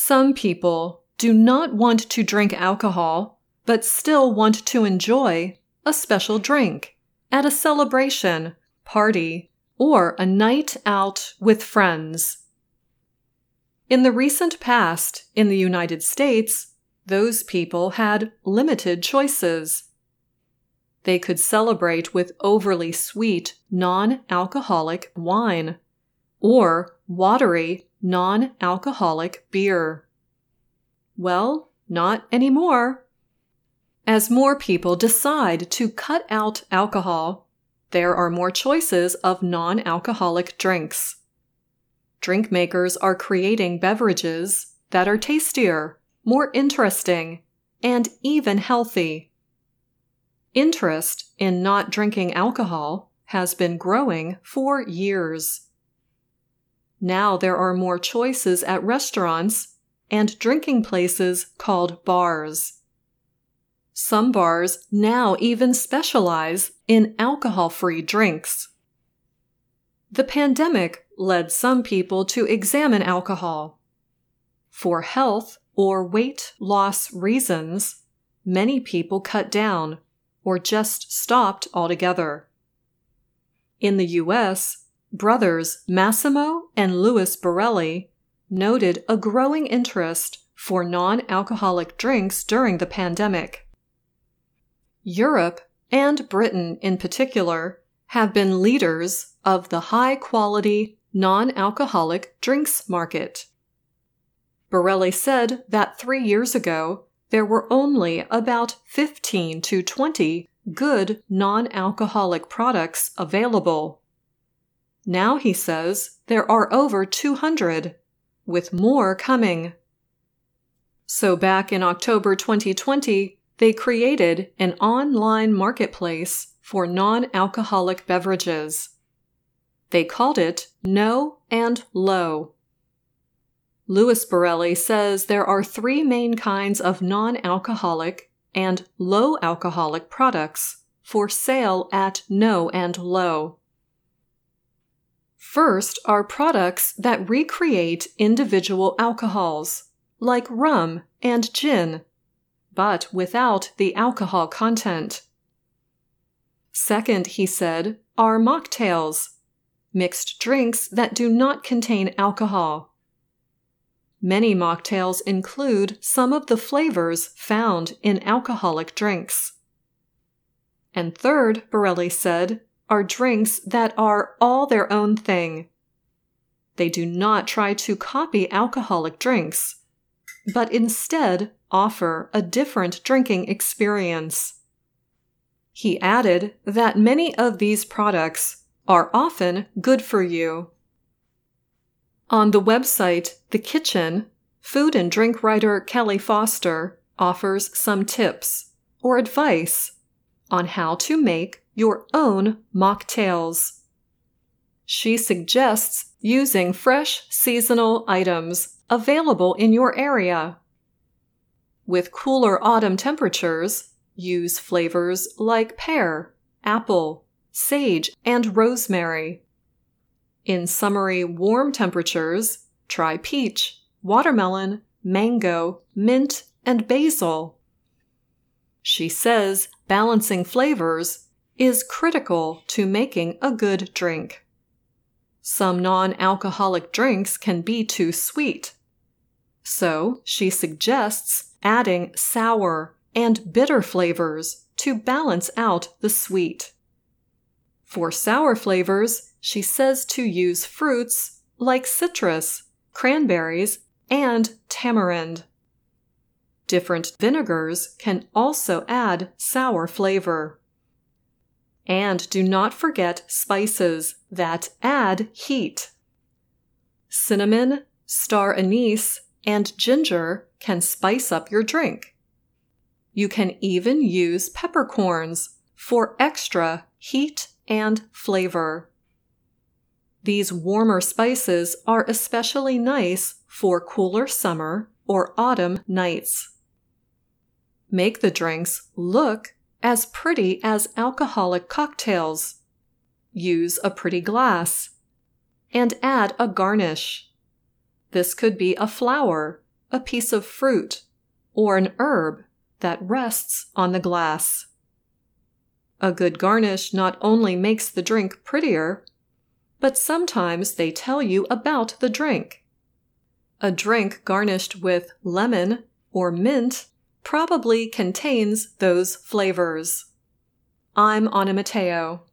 Some people do not want to drink alcohol, but still want to enjoy a special drink at a celebration, party, or a night out with friends. In the recent past, in the United States, those people had limited choices. They could celebrate with overly sweet, non alcoholic wine or watery, non alcoholic beer. Well, not anymore. As more people decide to cut out alcohol, there are more choices of non alcoholic drinks. Drink makers are creating beverages that are tastier, more interesting, and even healthy. Interest in not drinking alcohol has been growing for years. Now there are more choices at restaurants and drinking places called bars. Some bars now even specialize in alcohol free drinks. The pandemic led some people to examine alcohol. For health or weight loss reasons, many people cut down or just stopped altogether. In the US, brothers Massimo and Louis Borelli noted a growing interest for non alcoholic drinks during the pandemic. Europe, and Britain in particular, have been leaders of the high quality non alcoholic drinks market. Borelli said that three years ago there were only about 15 to 20 good non alcoholic products available. Now he says there are over 200 with more coming. So back in October 2020, they created an online marketplace for non alcoholic beverages. They called it No and Low. Louis Borelli says there are three main kinds of non alcoholic and low alcoholic products for sale at No and Low. First are products that recreate individual alcohols, like rum and gin, but without the alcohol content. Second, he said, are mocktails, mixed drinks that do not contain alcohol. Many mocktails include some of the flavors found in alcoholic drinks. And third, Borelli said, are drinks that are all their own thing. They do not try to copy alcoholic drinks, but instead offer a different drinking experience. He added that many of these products are often good for you. On the website The Kitchn, food and drink writer Kelly Foster offers some tips or advice on how to make your own mocktails. She suggests using fresh seasonal items available in your area. With cooler autumn temperatures, use flavors like pear, apple, sage, and rosemary. In summery warm temperatures, try peach, watermelon, mango, mint, and basil. She says balancing flavors is critical to making a good drink. Some non alcoholic drinks can be too sweet. So she suggests adding sour and bitter flavors to balance out the sweet. For sour flavors, she says to use fruits like citrus, cranberries, and tamarind. Different vinegars can also add sour flavor. And do not forget spices that add heat. Cinnamon, star anise, and ginger can spice up your drink. You can even use peppercorns for extra heat and flavor. These warmer spices are especially nice for cooler summer or autumn nights. Make the drinks look as pretty as alcoholic cocktails. Use a pretty glass. And add a garnish. This could be a flower, a piece of fruit, or an herb that rests on the glass. A good garnish not only makes the drink prettier, but sometimes they tell you about the drink. A drink garnished with lemon or mint probably contains those flavors. I'm Anna Matteo